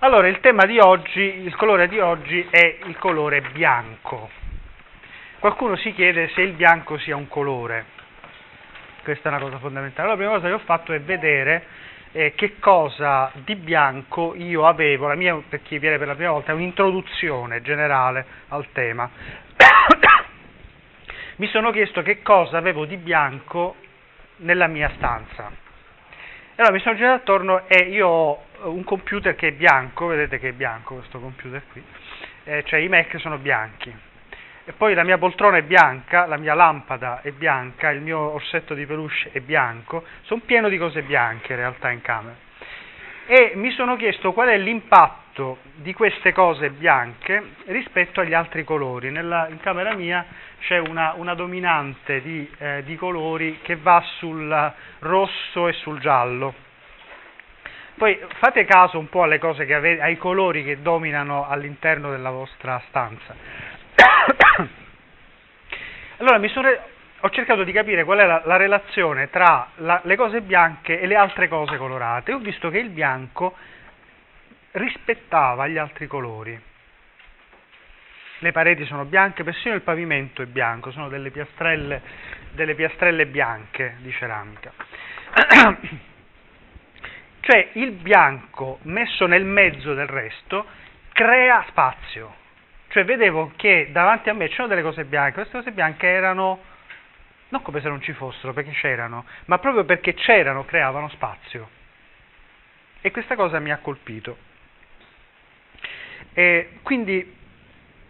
Allora, il tema di oggi, il colore di oggi è il colore bianco. Qualcuno si chiede se il bianco sia un colore. Questa è una cosa fondamentale. La prima cosa che ho fatto è vedere eh, che cosa di bianco io avevo. La mia, per chi viene per la prima volta, è un'introduzione generale al tema. Mi sono chiesto che cosa avevo di bianco nella mia stanza. Allora mi sono girato attorno e io ho un computer che è bianco, vedete che è bianco questo computer qui, eh, cioè i Mac sono bianchi. E poi la mia poltrona è bianca, la mia lampada è bianca, il mio orsetto di peluche è bianco, sono pieno di cose bianche in realtà in camera. E mi sono chiesto qual è l'impatto di queste cose bianche rispetto agli altri colori. Nella, in camera mia c'è una, una dominante di, eh, di, colori che va sul rosso e sul giallo. Poi fate caso un po' avete, ai colori che dominano all'interno della vostra stanza. allora sono, ho cercato di capire qual è la, la relazione tra la, le cose bianche e le altre cose colorate. Ho visto che il bianco rispettava gli altri colori le pareti sono bianche, persino il pavimento è bianco, sono delle piastrelle, delle piastrelle bianche di ceramica. cioè il bianco messo nel mezzo del resto crea spazio. Cioè vedevo che davanti a me c'erano delle cose bianche, queste cose bianche erano non come se non ci fossero, perché c'erano, ma proprio perché c'erano creavano spazio. E questa cosa mi ha colpito. E quindi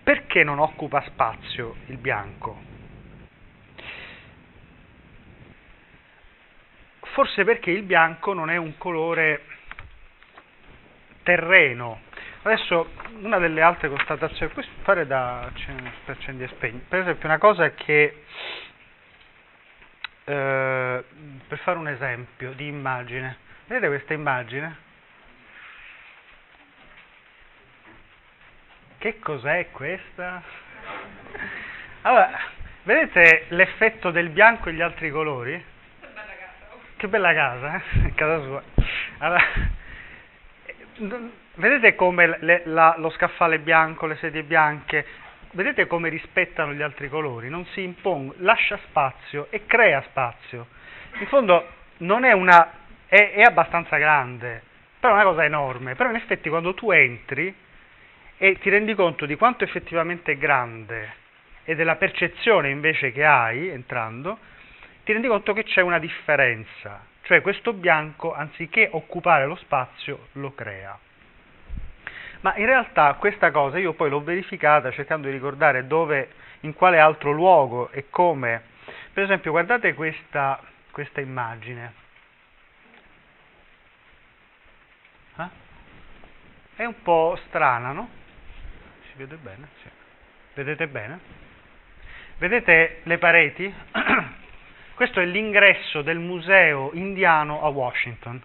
perché non occupa spazio il bianco? Forse perché il bianco non è un colore terreno. Adesso una delle altre constatazioni, puoi fare da accendi e spegni, per esempio una cosa che, eh, per fare un esempio di immagine, vedete questa immagine? Che cos'è questa? Allora, vedete l'effetto del bianco e gli altri colori? Che bella casa, eh? Casa sua. Allora, vedete come le, la, lo scaffale bianco, le sedie bianche, vedete come rispettano gli altri colori? Non si impongono, lascia spazio e crea spazio. In fondo non è una, è, è abbastanza grande, però è una cosa enorme. Però in effetti quando tu entri e ti rendi conto di quanto effettivamente è grande e della percezione invece che hai entrando, ti rendi conto che c'è una differenza, cioè questo bianco anziché occupare lo spazio lo crea. Ma in realtà questa cosa io poi l'ho verificata cercando di ricordare dove, in quale altro luogo e come. Per esempio guardate questa, questa immagine. Eh? È un po' strana, no? vede bene? Sì. Vedete bene? Vedete le pareti? Questo è l'ingresso del museo indiano a Washington.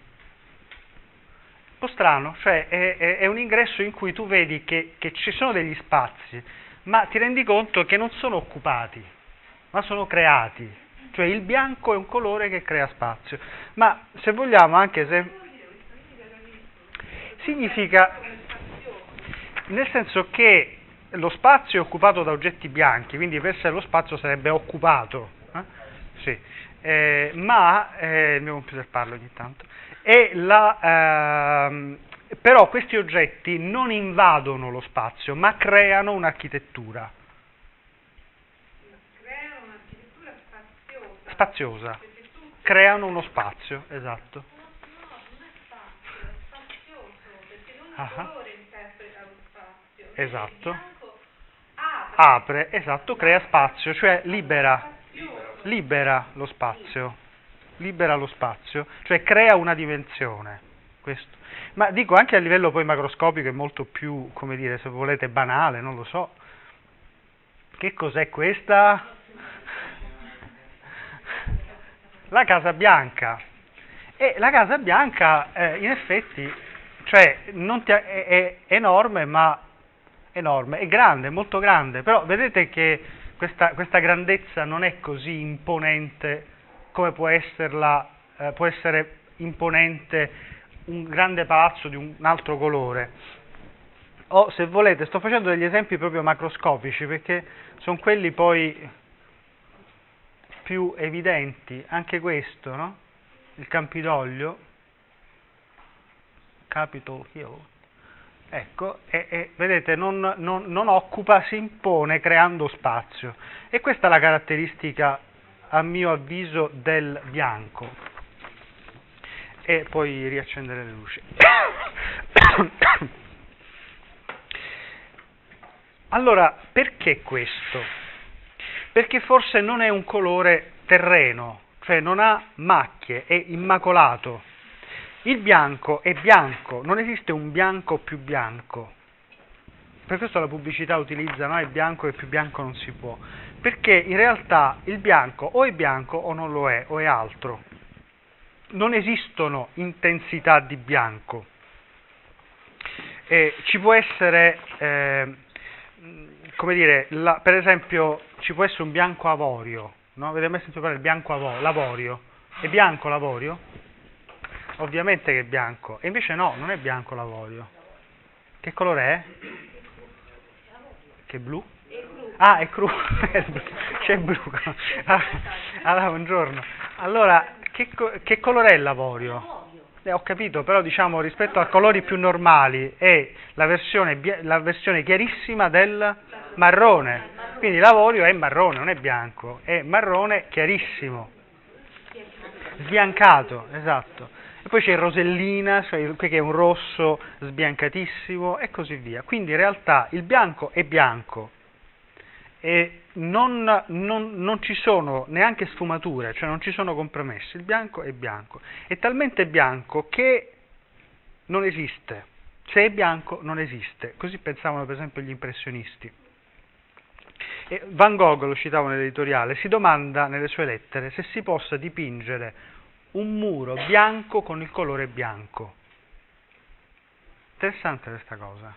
Po' strano, cioè è, è, è un ingresso in cui tu vedi che, che ci sono degli spazi, ma ti rendi conto che non sono occupati, ma sono creati. Cioè il bianco è un colore che crea spazio. Ma se vogliamo anche se... Significa nel senso che lo spazio è occupato da oggetti bianchi, quindi per sé lo spazio sarebbe occupato, eh? sì. eh, ma eh, il mio computer parla ogni tanto, la, ehm, però questi oggetti non invadono lo spazio, ma creano un'architettura. Creano un'architettura spaziosa. Spaziosa. Creano uno spazio, esatto. No, no, non è spazio, è spazioso, perché non il uh-huh. colore Esatto. Apre, esatto, crea spazio, cioè libera, libera lo spazio, libera lo spazio, cioè crea una dimensione. Questo. Ma dico anche a livello poi macroscopico è molto più, come dire, se volete, banale, non lo so. Che cos'è questa? La Casa Bianca. E la Casa Bianca, eh, in effetti, cioè, ti, è, è enorme, ma enorme, è grande, molto grande, però vedete che questa, questa grandezza non è così imponente come può, esserla, eh, può essere imponente un grande palazzo di un altro colore. O se volete, sto facendo degli esempi proprio macroscopici perché sono quelli poi più evidenti, anche questo, no? Il Campidoglio, Capitol Hill, ecco, e, e vedete, non, non, non occupa, si impone creando spazio. E questa è la caratteristica, a mio avviso, del bianco. E poi riaccendere le luci. Allora, perché questo? perché forse non è un colore terreno, cioè non ha macchie, è immacolato. Il bianco è bianco, non esiste un bianco più bianco. Per questo la pubblicità utilizza no, è bianco e più bianco non si può, perché in realtà il bianco o è bianco o non lo è, o è altro. Non esistono intensità di bianco. E ci può essere eh, come dire, la, per esempio ci può essere un bianco avorio, no? Avete mai sentito parlare del bianco avorio, l'avorio? È bianco l'avorio? Ovviamente che è bianco, e invece no, non è bianco l'avorio. Che colore è? Che blu? Ah, è cru, c'è blu. Allora, buongiorno. Allora, che, che colore è l'avorio? Eh, ho capito, però diciamo rispetto a colori più normali è la versione, la versione chiarissima del marrone. Quindi l'avorio è marrone, non è bianco, è marrone chiarissimo, sbiancato, esatto. E poi c'è rosellina, cioè che è un rosso sbiancatissimo e così via. Quindi in realtà il bianco è bianco. E non, non, non, ci sono neanche sfumature, cioè non ci sono compromessi, il bianco è bianco, è talmente bianco che non esiste, se è bianco non esiste, così pensavano per esempio gli impressionisti. E Van Gogh, lo citavo nell'editoriale, si domanda nelle sue lettere se si possa dipingere un muro bianco con il colore bianco. Interessante questa cosa.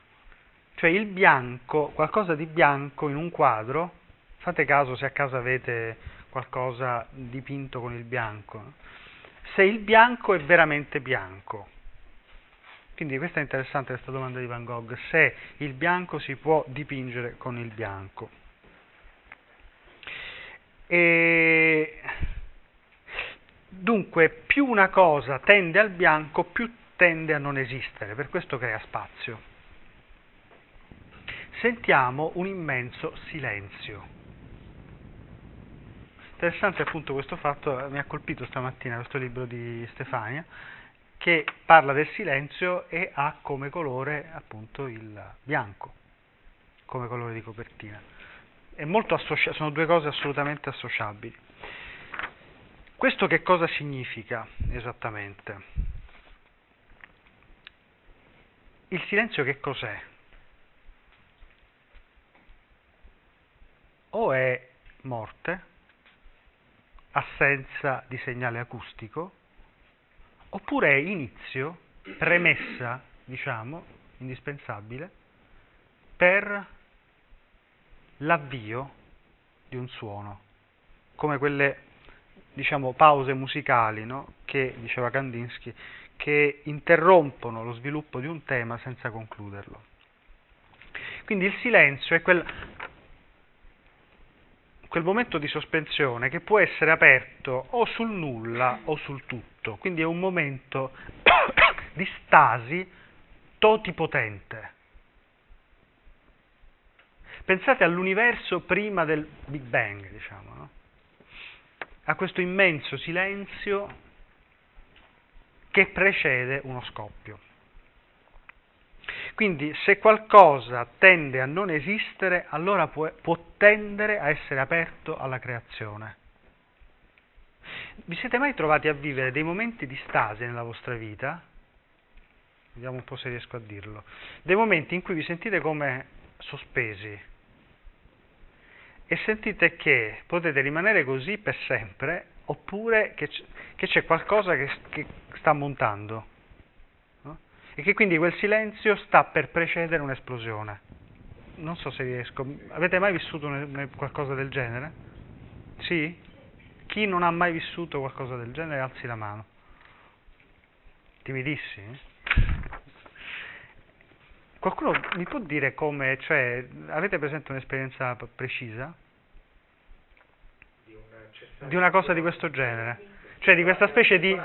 Cioè il bianco, qualcosa di bianco in un quadro, fate caso se a casa avete qualcosa dipinto con il bianco, se il bianco è veramente bianco. Quindi questa è interessante questa domanda di Van Gogh, se il bianco si può dipingere con il bianco. E dunque, più una cosa tende al bianco, più tende a non esistere, per questo crea spazio. Sentiamo un immenso silenzio. Interessante appunto questo fatto, mi ha colpito stamattina questo libro di Stefania, che parla del silenzio e ha come colore appunto il bianco, come colore di copertina. Associa- sono due cose assolutamente associabili. Questo che cosa significa esattamente? Il silenzio che cos'è? O è morte, assenza di segnale acustico, oppure è inizio, premessa, diciamo, indispensabile, per l'avvio di un suono, come quelle, diciamo, pause musicali, no? che, diceva Kandinsky, che interrompono lo sviluppo di un tema senza concluderlo. Quindi il silenzio è quel quel momento di sospensione che può essere aperto o sul nulla o sul tutto, quindi è un momento di stasi totipotente. Pensate all'universo prima del Big Bang, diciamo, no? A questo immenso silenzio che precede uno scoppio. Quindi se qualcosa tende a non esistere, allora può, può tendere a essere aperto alla creazione. Vi siete mai trovati a vivere dei momenti di stasi nella vostra vita? Vediamo un po' se riesco a dirlo. Dei momenti in cui vi sentite come sospesi e sentite che potete rimanere così per sempre oppure che, c'è qualcosa che, sta montando e che quindi quel silenzio sta per precedere un'esplosione. Non so se riesco. Avete mai vissuto qualcosa del genere? Sì? Chi non ha mai vissuto qualcosa del genere alzi la mano. Timidissimi? Qualcuno mi può dire come, cioè, avete presente un'esperienza precisa? Di una cosa di questo genere? Cioè di questa specie di...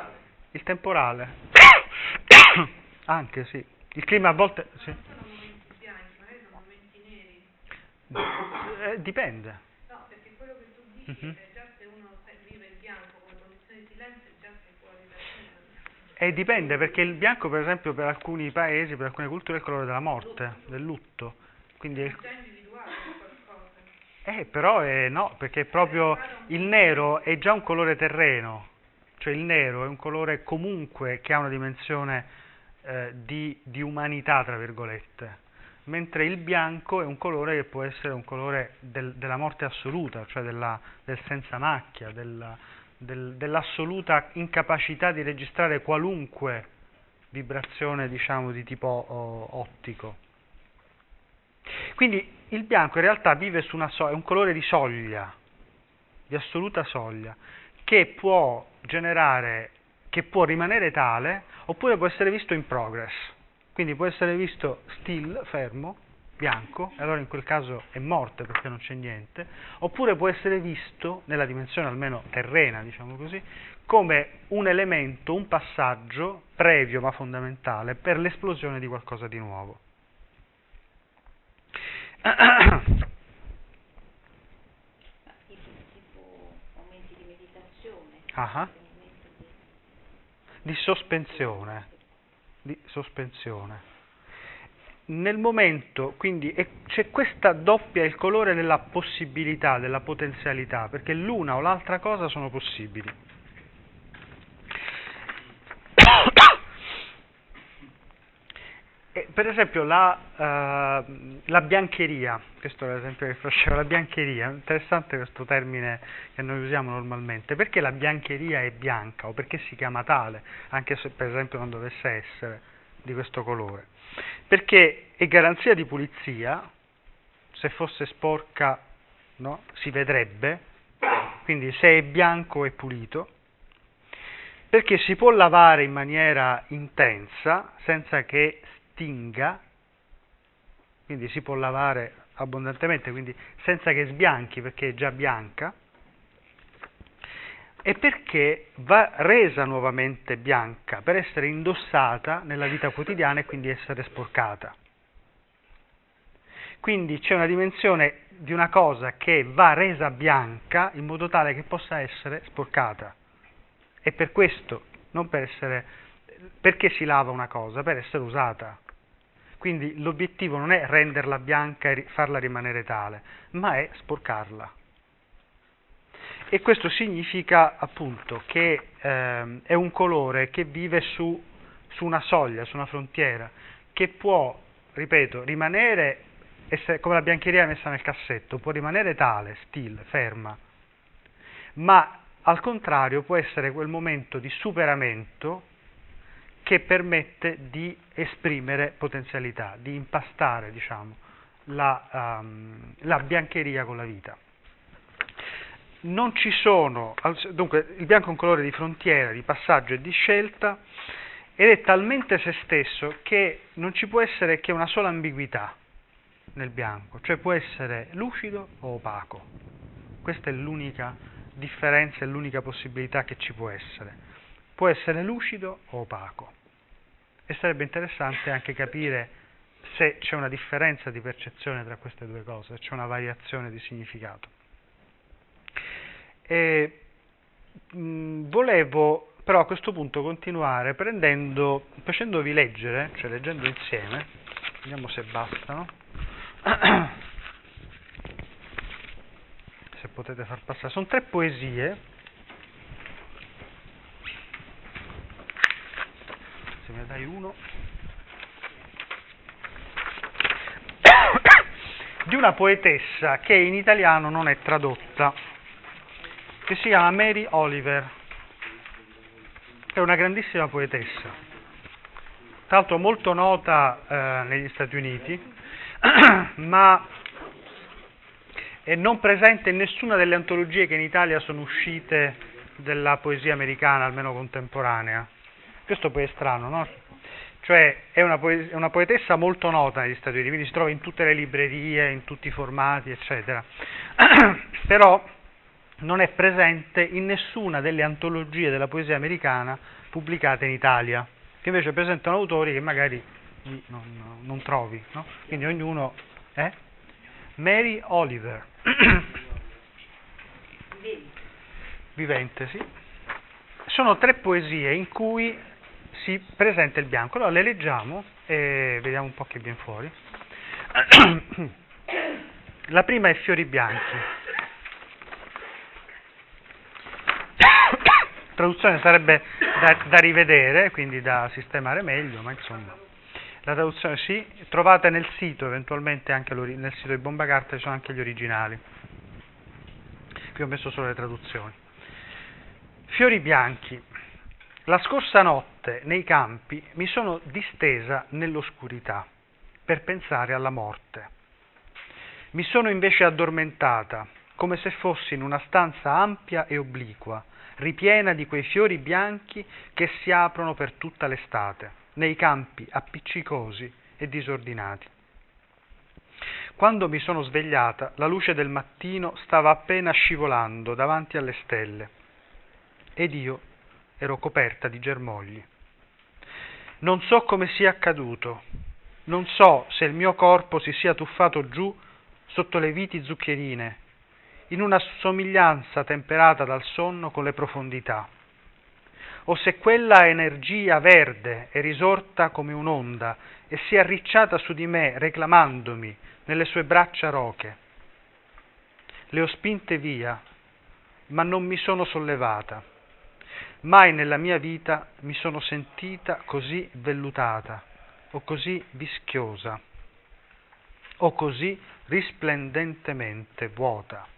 il temporale? Anche sì. Il clima a volte... Sì. sono momenti bianchi, magari sono momenti neri. Eh, dipende. No, perché quello che tu dici Mhm. è già se uno se- vive il bianco come condizione di silenzio, è già sei fuori da E dipende perché il bianco, per esempio, per alcuni paesi, per alcune culture, è il colore della morte, del lutto. Quindi è. Eh, però è no, perché proprio il nero è già un colore terreno, cioè il nero è un colore comunque che ha una dimensione eh, di, di umanità, tra virgolette, mentre il bianco è un colore che può essere un colore del- della morte assoluta, cioè della- del senza macchia, della- del- dell'assoluta incapacità di registrare qualunque vibrazione, diciamo, di tipo oh, ottico. Quindi il bianco in realtà vive su una so- è un colore di soglia, di assoluta soglia, che può generare, che può rimanere tale, oppure può essere visto in progress. Quindi può essere visto still, fermo, bianco, allora in quel caso è morte perché non c'è niente, oppure può essere visto, nella dimensione almeno terrena, diciamo così, come un elemento, un passaggio previo ma fondamentale per l'esplosione di qualcosa di nuovo. Ah, di sospensione, di sospensione. Nel momento, quindi, c'è questa doppia, il colore della possibilità, della potenzialità, perché l'una o l'altra cosa sono possibili. E, per esempio la, eh, la biancheria, questo è l'esempio che facevo, la biancheria, interessante questo termine che noi usiamo normalmente, perché la biancheria è bianca o perché si chiama tale, anche se per esempio non dovesse essere di questo colore? Perché è garanzia di pulizia, se fosse sporca no, si vedrebbe, quindi se è bianco è pulito, perché si può lavare in maniera intensa senza che stinga, quindi si può lavare abbondantemente, quindi senza che sbianchi perché è già bianca, e perché va resa nuovamente bianca per essere indossata nella vita quotidiana e quindi essere sporcata. Quindi c'è una dimensione di una cosa che va resa bianca in modo tale che possa essere sporcata. E per questo, non per essere, perché si lava una cosa? Per essere usata. Quindi l'obiettivo non è renderla bianca e farla rimanere tale, ma è sporcarla. E questo significa appunto che ehm, è un colore che vive su, su una soglia, su una frontiera, che può, ripeto, rimanere, essere, come la biancheria messa nel cassetto, può rimanere tale, still, ferma, ma al contrario può essere quel momento di superamento che permette di esprimere potenzialità, di impastare diciamo, la, um, la biancheria con la vita. Non ci sono, dunque il bianco è un colore di frontiera, di passaggio e di scelta ed è talmente se stesso che non ci può essere che una sola ambiguità nel bianco, cioè può essere lucido o opaco. Questa è l'unica differenza e l'unica possibilità che ci può essere. Può essere lucido o opaco. E sarebbe interessante anche capire se c'è una differenza di percezione tra queste due cose, c'è una variazione di significato. E, mh, volevo però a questo punto continuare prendendo, facendovi leggere, cioè leggendo insieme, vediamo se bastano. se potete far passare, sono tre poesie. Se ne dai uno. di una poetessa che in italiano non è tradotta, che si chiama Mary Oliver. È una grandissima poetessa, tra l'altro molto nota eh, negli Stati Uniti, ma è non presente in nessuna delle antologie che in Italia sono uscite della poesia americana, almeno contemporanea. Questo poi è strano, no? Cioè è una, poe- è una poetessa molto nota negli Stati Uniti, quindi si trova in tutte le librerie, in tutti i formati, eccetera. Però non è presente in nessuna delle antologie della poesia americana pubblicate in Italia, che invece presentano autori che magari non, non trovi, no? Quindi ognuno... Eh? Mary Oliver. Vivente, sì. Sono tre poesie in cui si presenta il bianco. Allora le leggiamo e vediamo un po' che viene fuori. La prima è Fiori bianchi. Traduzione sarebbe da, da, rivedere, quindi da sistemare meglio, ma insomma. La traduzione sì, trovate nel sito, eventualmente anche nel sito di Bomba ci sono anche gli originali. Qui ho messo solo le traduzioni. Fiori bianchi. La scorsa notte nei campi mi sono distesa nell'oscurità per pensare alla morte. Mi sono invece addormentata, come se fossi in una stanza ampia e obliqua, ripiena di quei fiori bianchi che si aprono per tutta l'estate, nei campi appiccicosi e disordinati. Quando mi sono svegliata, la luce del mattino stava appena scivolando davanti alle stelle ed io ero coperta di germogli. Non so come sia accaduto, non so se il mio corpo si sia tuffato giù sotto le viti zuccherine, in una somiglianza temperata dal sonno con le profondità, o se quella energia verde è risorta come un'onda e si è arricciata su di me reclamandomi nelle sue braccia roche. Le ho spinte via, ma non mi sono sollevata. Mai nella mia vita mi sono sentita così vellutata o così vischiosa o così risplendentemente vuota.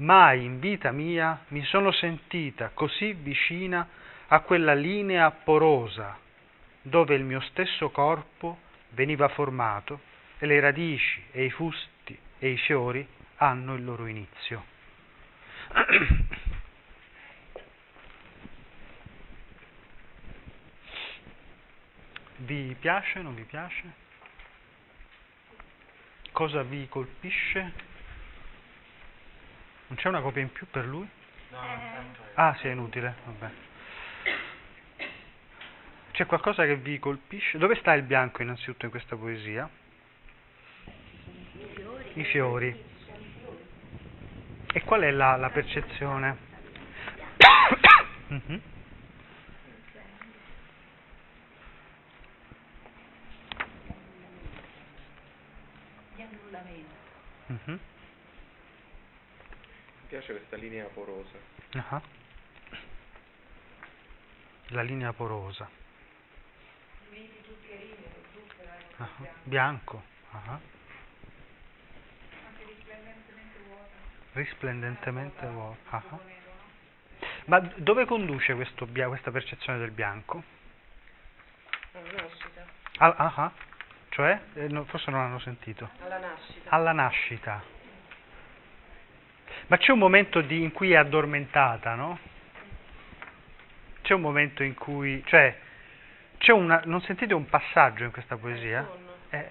Mai in vita mia mi sono sentita così vicina a quella linea porosa dove il mio stesso corpo veniva formato e le radici e i fusti e i fiori hanno il loro inizio. Vi piace? Non vi piace? Cosa vi colpisce? Non c'è una copia in più per lui? No, Ah, sì, è inutile, vabbè. C'è qualcosa che vi colpisce? Dove sta il bianco innanzitutto in questa poesia? I fiori. I fiori. E qual è la, la percezione? mm-hmm. Mm-hmm. Mi piace questa linea porosa. Uh-huh. La linea porosa. Uh-huh. Bianco. Uh-huh. Risplendentemente vuoto. Ma dove conduce questo, questa percezione del bianco? Alla nascita. Ah, ah. Cioè? Eh, no, forse non hanno sentito. Alla nascita. Alla nascita. Ma c'è un momento di, in cui è addormentata, no? C'è un momento in cui... Cioè, c'è una... Non sentite un passaggio in questa poesia? Eh,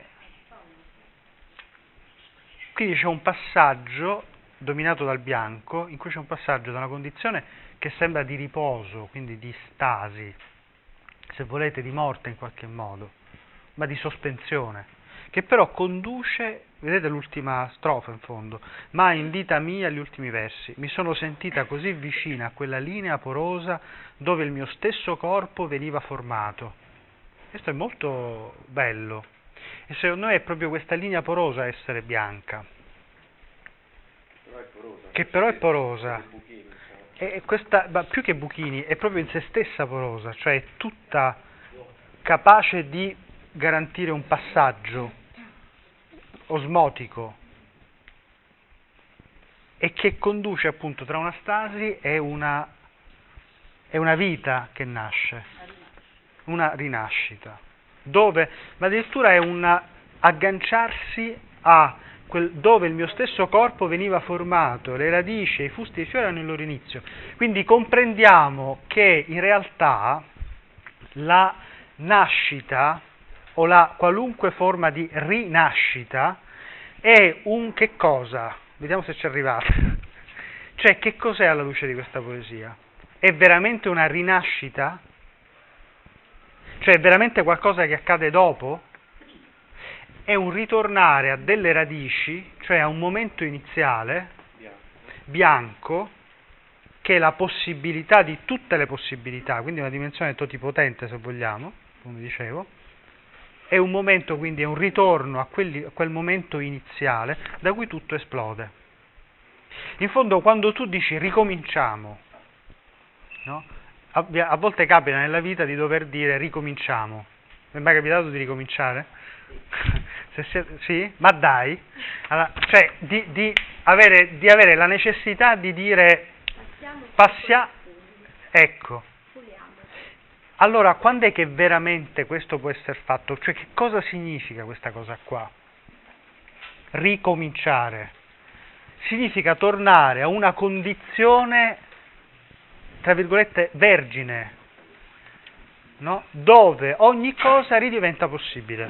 quindi c'è un passaggio dominato dal bianco, in cui c'è un passaggio da una condizione che sembra di riposo, quindi di stasi, se volete di morte in qualche modo, ma di sospensione, che però conduce, vedete l'ultima strofa in fondo, ma in vita mia gli ultimi versi, mi sono sentita così vicina a quella linea porosa dove il mio stesso corpo veniva formato. Questo è molto bello e secondo me è proprio questa linea porosa essere bianca. Però è porosa. Che però è porosa. Buchini, E questa, ma più che buchini, è proprio in se stessa porosa, cioè è tutta capace di garantire un passaggio osmotico e che conduce appunto tra una stasi e una, e una vita che nasce, una rinascita, dove, ma addirittura è un agganciarsi a quel, dove il mio stesso corpo veniva formato, le radici, i fusti e i fiori hanno il loro inizio. Quindi comprendiamo che in realtà la nascita o la qualunque forma di rinascita è un che cosa? Vediamo se ci arrivate. Cioè, che cos'è alla luce di questa poesia? È veramente una rinascita? Cioè, è veramente qualcosa che accade dopo? È un ritornare a delle radici, cioè a un momento iniziale, bianco, che è la possibilità di tutte le possibilità, quindi una dimensione totipotente se vogliamo, come dicevo, è un momento, quindi è un ritorno a, quelli, a quel momento iniziale da cui tutto esplode. In fondo quando tu dici ricominciamo, no? a, a, volte capita nella vita di dover dire ricominciamo. Mi è mai capitato di ricominciare? Se siete, sì? Ma dai! Allora, cioè di, di, avere, di, avere, la necessità di dire passiamo, ecco. Allora, quando è che veramente questo può essere fatto? Cioè, che cosa significa questa cosa qua? Ricominciare significa tornare a una condizione, tra virgolette, vergine, no? dove ogni cosa ridiventa possibile.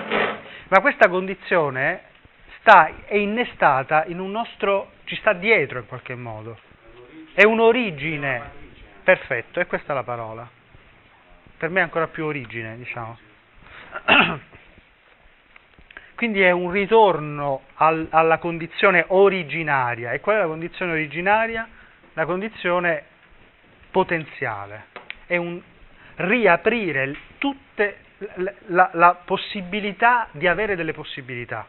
Ma questa condizione sta, è innestata in un nostro, ci sta dietro in qualche modo. È un'origine. Perfetto, e questa è la parola. Per me è ancora più origine, diciamo. Quindi è un ritorno al, alla condizione originaria. E qual è la condizione originaria? La condizione potenziale. È un riaprire tutte la, la, la possibilità di avere delle possibilità.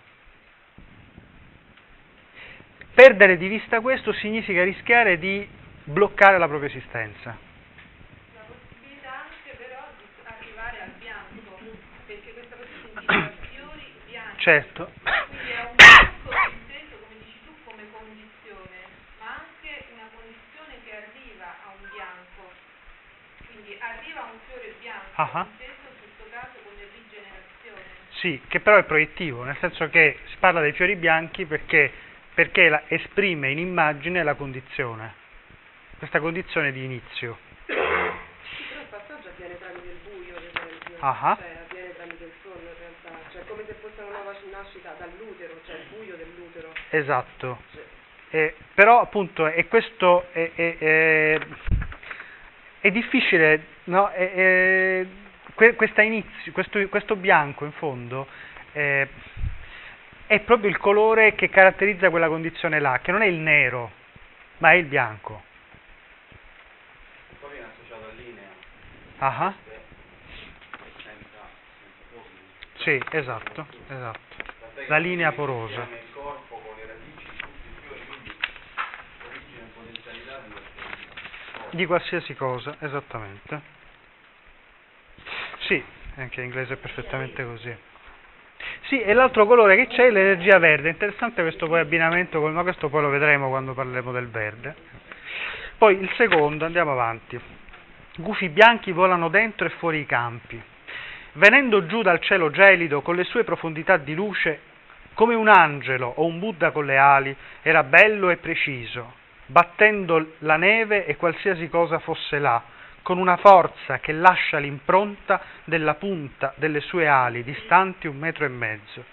Perdere di vista questo significa rischiare di bloccare la propria esistenza. La possibilità anche però di arrivare al bianco, perché questa cosa Certo. Quindi è un bianco inteso, come dici tu, come condizione, ma anche una condizione che arriva a un bianco. Quindi arriva a un fiore bianco, uh-huh. inteso in questo caso come rigenerazione. Sì, che però è proiettivo, nel senso che si parla dei fiori bianchi perché, perché la, esprime in immagine la condizione, questa condizione di inizio. Sì, però il passaggio avviene tramite il buio, ad esempio. Uh-huh. Cioè, nascita dall'utero, cioè il buio dell'utero. Esatto. Eh, però appunto è questo è, è, è, è difficile, no? inizio, questo, questo, bianco in fondo è proprio il colore che caratterizza quella condizione là, che non è il nero, ma è il bianco. Poi viene associato a linea. Ah. Sì, esatto, esatto la linea porosa. Di qualsiasi cosa, esattamente. Sì, anche in inglese è perfettamente così. Sì, e l'altro colore che c'è è l'energia verde. Interessante questo poi abbinamento, ma questo poi lo vedremo quando parleremo del verde. Poi il secondo, andiamo avanti. Gufi bianchi volano dentro e fuori i campi. Venendo giù dal cielo gelido con le sue profondità di luce, come un angelo o un Buddha con le ali, era bello e preciso, battendo la neve e qualsiasi cosa fosse là, con una forza che lascia l'impronta della punta delle sue ali, distanti un metro e mezzo,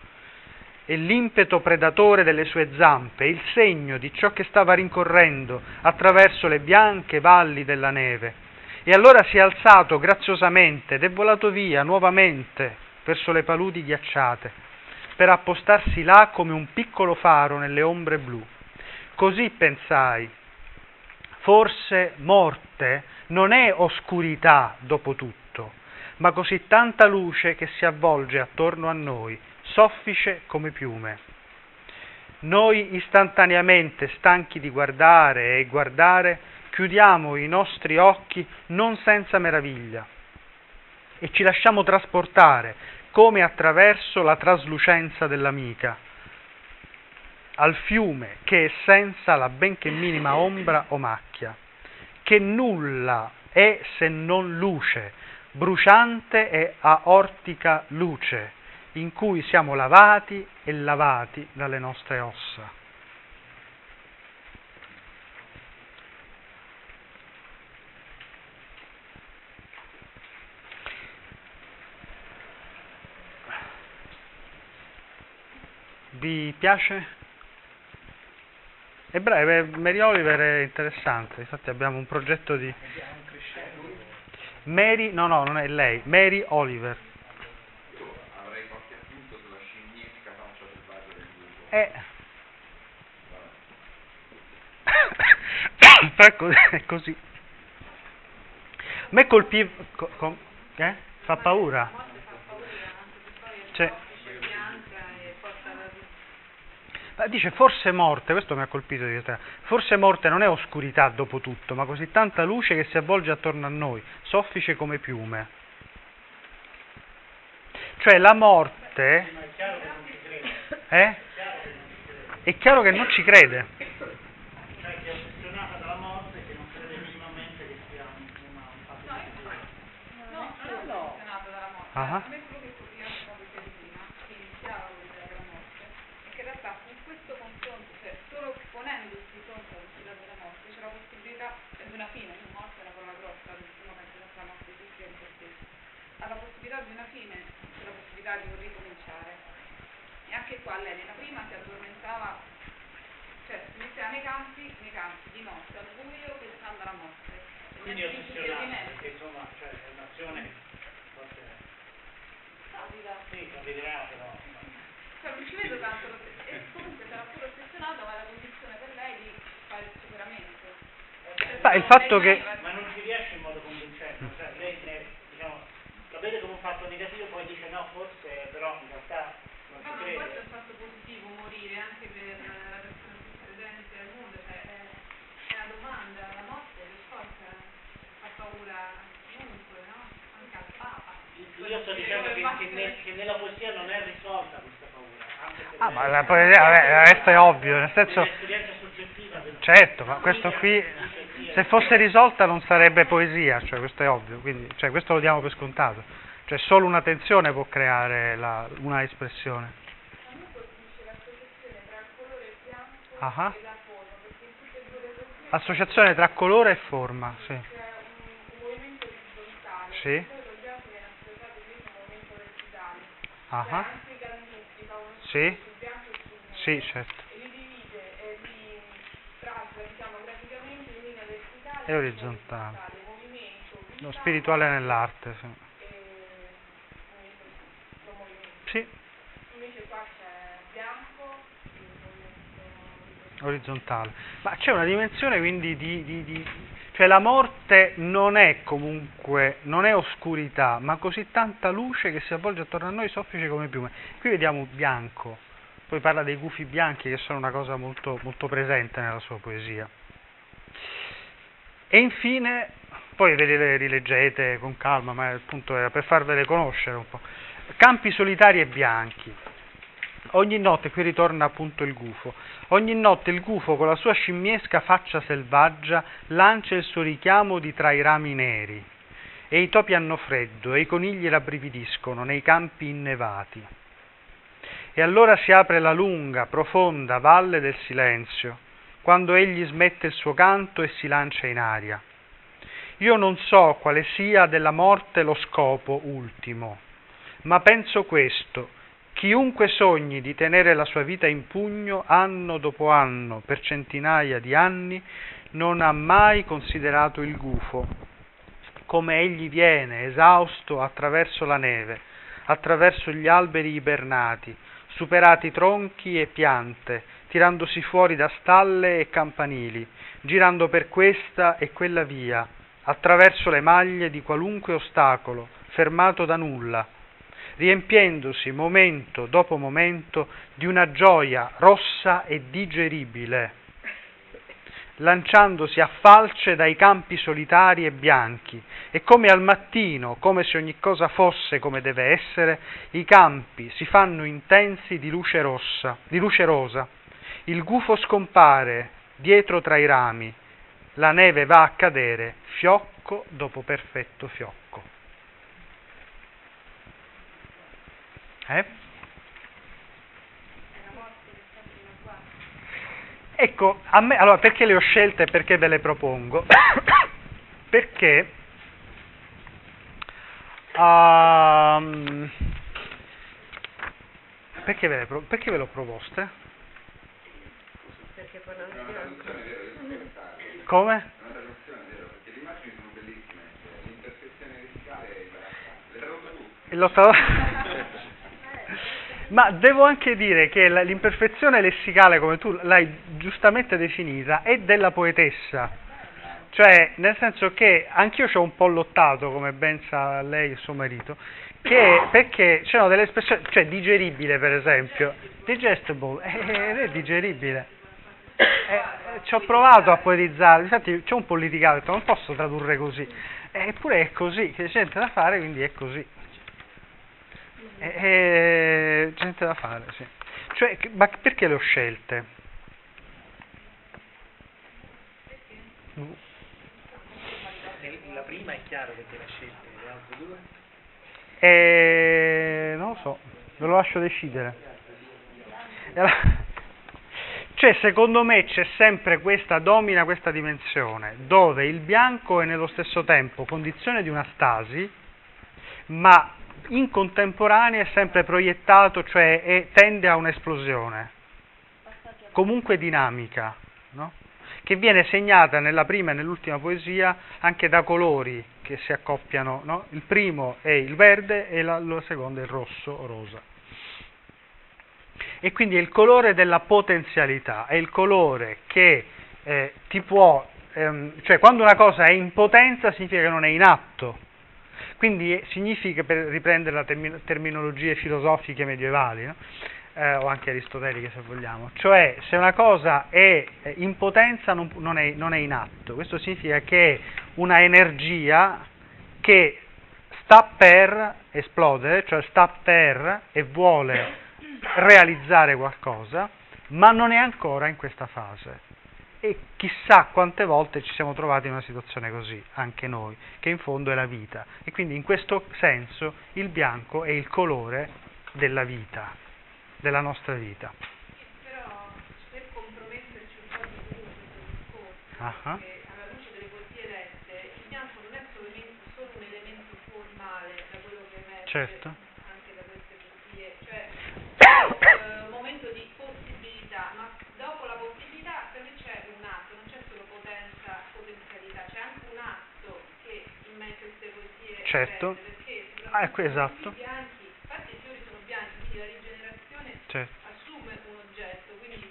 e l'impeto predatore delle sue zampe, il segno di ciò che stava rincorrendo attraverso le bianche valli della neve. E allora si è alzato graziosamente ed è volato via nuovamente verso le paludi ghiacciate per appostarsi là come un piccolo faro nelle ombre blu. Così pensai, forse morte non è oscurità dopo tutto, ma così tanta luce che si avvolge attorno a noi, soffice come piume. Noi istantaneamente, stanchi di guardare e guardare, chiudiamo i nostri occhi non senza meraviglia e ci lasciamo trasportare come attraverso la traslucenza dell'amica, al fiume che è senza la benché minima ombra o macchia, che nulla è se non luce, bruciante e aortica luce, in cui siamo lavati e lavati dalle nostre ossa. Vi piace? È breve, Mary Oliver è interessante, infatti abbiamo un progetto di... Mary, no no, non è lei, Mary Oliver. Io avrei qualche appunto sulla scimmiesca faccia selvaggia del gruppo. Eh. ecco, è così. A me colpiva... Co, co, eh? Fa paura? Cioè, dice forse morte, questo mi ha colpito di te, forse morte non è oscurità dopo tutto, ma così tanta luce che si avvolge attorno a noi, soffice come piume. Cioè la morte eh? è chiaro che non ci crede. Cioè che è ossessionata dalla morte che non crede minimamente che sia una fatto No, non è ossessionato dalla morte. Ah. A me quello che colpiva un po' di prima, che iniziava l'idea della morte, è che in realtà con questo confronto, cioè solo ponendosi di fronte alla possibilità della morte, c'è la possibilità di una fine, la morte è una parola grossa, uno pensa che la morte esiste in se stesso. Alla possibilità di una fine, possibilità di un ricominciare. E anche qua lei nella prima si addormentava, cioè si metteva nei campi, nei campi di notte, al buio, pensando alla morte. E Quindi i ossessionata, perché insomma cioè, è un'azione che forse Savida. sì, capirà però. Cioè, non ci vedo tanto, e comunque sarà pure ossessionato, ma è la condizione per lei di fare il superamento. Cioè, Ma il fatto non che- Ma non ci riesce in modo convincente, cioè lei ne, diciamo, lo vede come un fatto negativo, poi dice no, forse però in realtà ma questo è un fatto positivo morire anche per la persona più credente al mondo, cioè è, è una domanda, la morte per forza fa paura a chiunque, no? Anche al Papa. Io sto dicendo che, che, ne- che nella poesia non è risolta questa paura. Anche se Ah, ma la poesia, vabbè, questo è ovvio, nel senso... Certo, ma questo qui, se fosse risolta non sarebbe poesia, cioè questo è ovvio, quindi cioè, questo lo diamo per scontato. Cioè solo una tensione può creare la- una espressione. A me colpisce l'associazione tra il colore bianco Ah. e la forma, perché in tutte e due le poesie Associazione tra colore e forma, sì. Sì. Il colore bianco viene associato invece a un movimento verticale. Ah, Cioè, anche i gallinetti fa uno Sì. Sì, certo. E orizzontale. Lo spirituale nell'arte, sì. e movimento, lo movimento. Sì, Invece qua c'è bianco e movimento orizzontale. Ma c'è una dimensione quindi di, di- di- cioè la morte non è comunque, non è oscurità, ma così tanta luce che si avvolge attorno a noi soffice come piume. Qui vediamo bianco, poi parla dei gufi bianchi che sono una cosa molto, molto presente nella sua poesia. E infine, poi ve le rileggete con calma, ma appunto era per farvele conoscere un po'. Campi solitari e bianchi. Ogni notte, qui ritorna appunto il gufo, ogni notte il gufo con la sua scimmiesca faccia selvaggia lancia il suo richiamo di tra i rami neri, e i topi hanno freddo, e i conigli rabbrividiscono nei campi innevati. E allora si apre la lunga, profonda valle del silenzio, quando egli smette il suo canto e si lancia in aria. Io non so quale sia della morte lo scopo ultimo, ma penso questo, Chiunque sogni di tenere la sua vita in pugno anno dopo anno per centinaia di anni non ha mai considerato il gufo, come egli viene esausto attraverso la neve, attraverso gli alberi ibernati, superati tronchi e piante, tirandosi fuori da stalle e campanili, girando per questa e quella via, attraverso le maglie di qualunque ostacolo, fermato da nulla, riempiendosi momento dopo momento di una gioia rossa e digeribile, lanciandosi a falce dai campi solitari e bianchi, e come al mattino, come se ogni cosa fosse come deve essere, i campi si fanno intensi di luce rossa, di luce rosa. Il gufo scompare dietro tra i rami, la neve va a cadere fiocco dopo perfetto fiocco. Eh? Ecco, a me, allora perché le ho scelte e perché ve le propongo? perché um, perché, ve pro- perché ve l'ho proposte? Perché parlano che fare. Come? È una traduzione, vero? Perché le immagini sono bellissime. cioè, L'imperfezione lessicale è imbarazzante. Le tradotto tu. E l'ho tradu- Ma devo anche dire che l'imperfezione lessicale, come tu l'hai giustamente definita, è della poetessa. Cioè, nel senso che anch'io ci ho un po' lottato, come ben sa lei e suo marito, che, perché c'erano delle espressioni, cioè digeribile per esempio, digestible, eh, è digeribile. Eh, eh, ci ho provato a poetizzare, infatti c'è un po' litigato, ho detto, non posso tradurre così, Eh, eppure è così, c'è niente da fare, quindi è così. Eh, eh, c'è niente da fare, sì. Cioè, ma perché le ho scelte? La prima è chiaro perché l'ha scelta, le altre due? Eh, non lo so, ve lo lascio decidere. E Cioè, secondo me c'è sempre questa, domina questa dimensione, dove il bianco è nello stesso tempo condizione di una stasi, ma in contemporanea è sempre proiettato, cioè è- tende a un'esplosione, comunque dinamica, no? che viene segnata nella prima e nell'ultima poesia anche da colori che si accoppiano. no? Il primo è il verde e la, la seconda è il rosso o rosa. E quindi è il colore della potenzialità, è il colore che eh, ti può, ehm, cioè quando una cosa è in potenza significa che non è in atto, quindi significa, per riprendere le termi- terminologie filosofiche medievali, no? Eh, o anche aristoteliche se vogliamo, cioè se una cosa è in potenza non, non è, non è in atto, questo significa che è una energia che sta per esplodere, cioè sta per e vuole realizzare qualcosa, ma non è ancora in questa fase. E chissà quante volte ci siamo trovati in una situazione così, anche noi, che in fondo è la vita. E quindi in questo senso il bianco è il colore della vita, della nostra vita. Però per comprometterci un po' di più questo discorso, che alla luce delle poesie lette, il bianco non è solo un elemento formale da quello che emerge Certo. anche da queste poesie, cioè è un momento di possibilità, ma dopo la possibilità per me c'è un atto, non c'è solo potenza, potenzialità, c'è anche un atto che in me queste poesie Certo. Ah, ecco, esatto. bianchi, infatti i fiori sono bianchi, quindi la rigenerazione Certo. assume un oggetto, quindi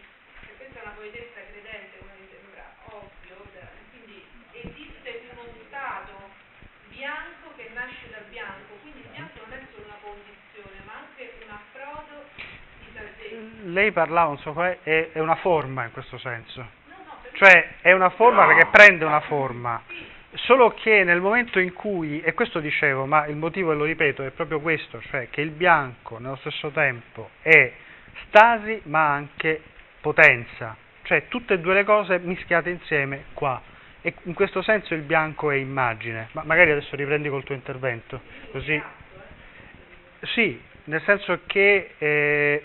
questa è una poetessa credente, come mi sembra ovvio, quindi esiste uno stato bianco che nasce dal bianco, quindi il bianco non è solo una condizione, ma anche un approdo di salvezza. Lei parlava, qual è, è, una forma in questo senso. No, no, Cioè è una forma perché prende una forma. Solo che nel momento in cui, e questo dicevo, ma il motivo, lo ripeto, è proprio questo, cioè che il bianco nello stesso tempo è stasi ma anche potenza, cioè tutte e due le cose mischiate insieme qua. E in questo senso il bianco è immagine, ma magari adesso riprendi col tuo intervento, così. Sì, nel senso che eh,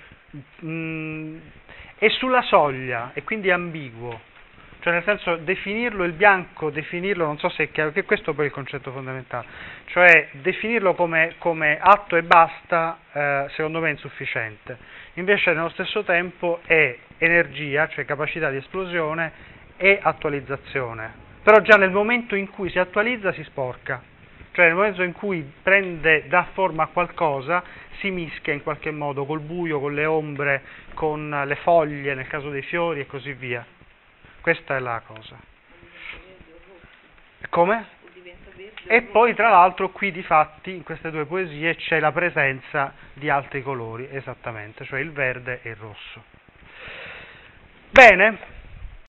mh, è sulla soglia e quindi ambiguo. Cioè nel senso definirlo il bianco, definirlo, non so se è chiaro, che questo poi è il concetto fondamentale, cioè definirlo come, come atto e basta, eh, secondo me è insufficiente. Invece nello stesso tempo è energia, cioè capacità di esplosione e attualizzazione. Però già nel momento in cui si attualizza si sporca, cioè nel momento in cui prende, dà forma a qualcosa, si mischia in qualche modo col buio, con le ombre, con le foglie, nel caso dei fiori e così via. Questa è la cosa. Come? E poi tra l'altro qui di fatti in queste due poesie c'è la presenza di altri colori, esattamente, cioè il verde e il rosso. Bene,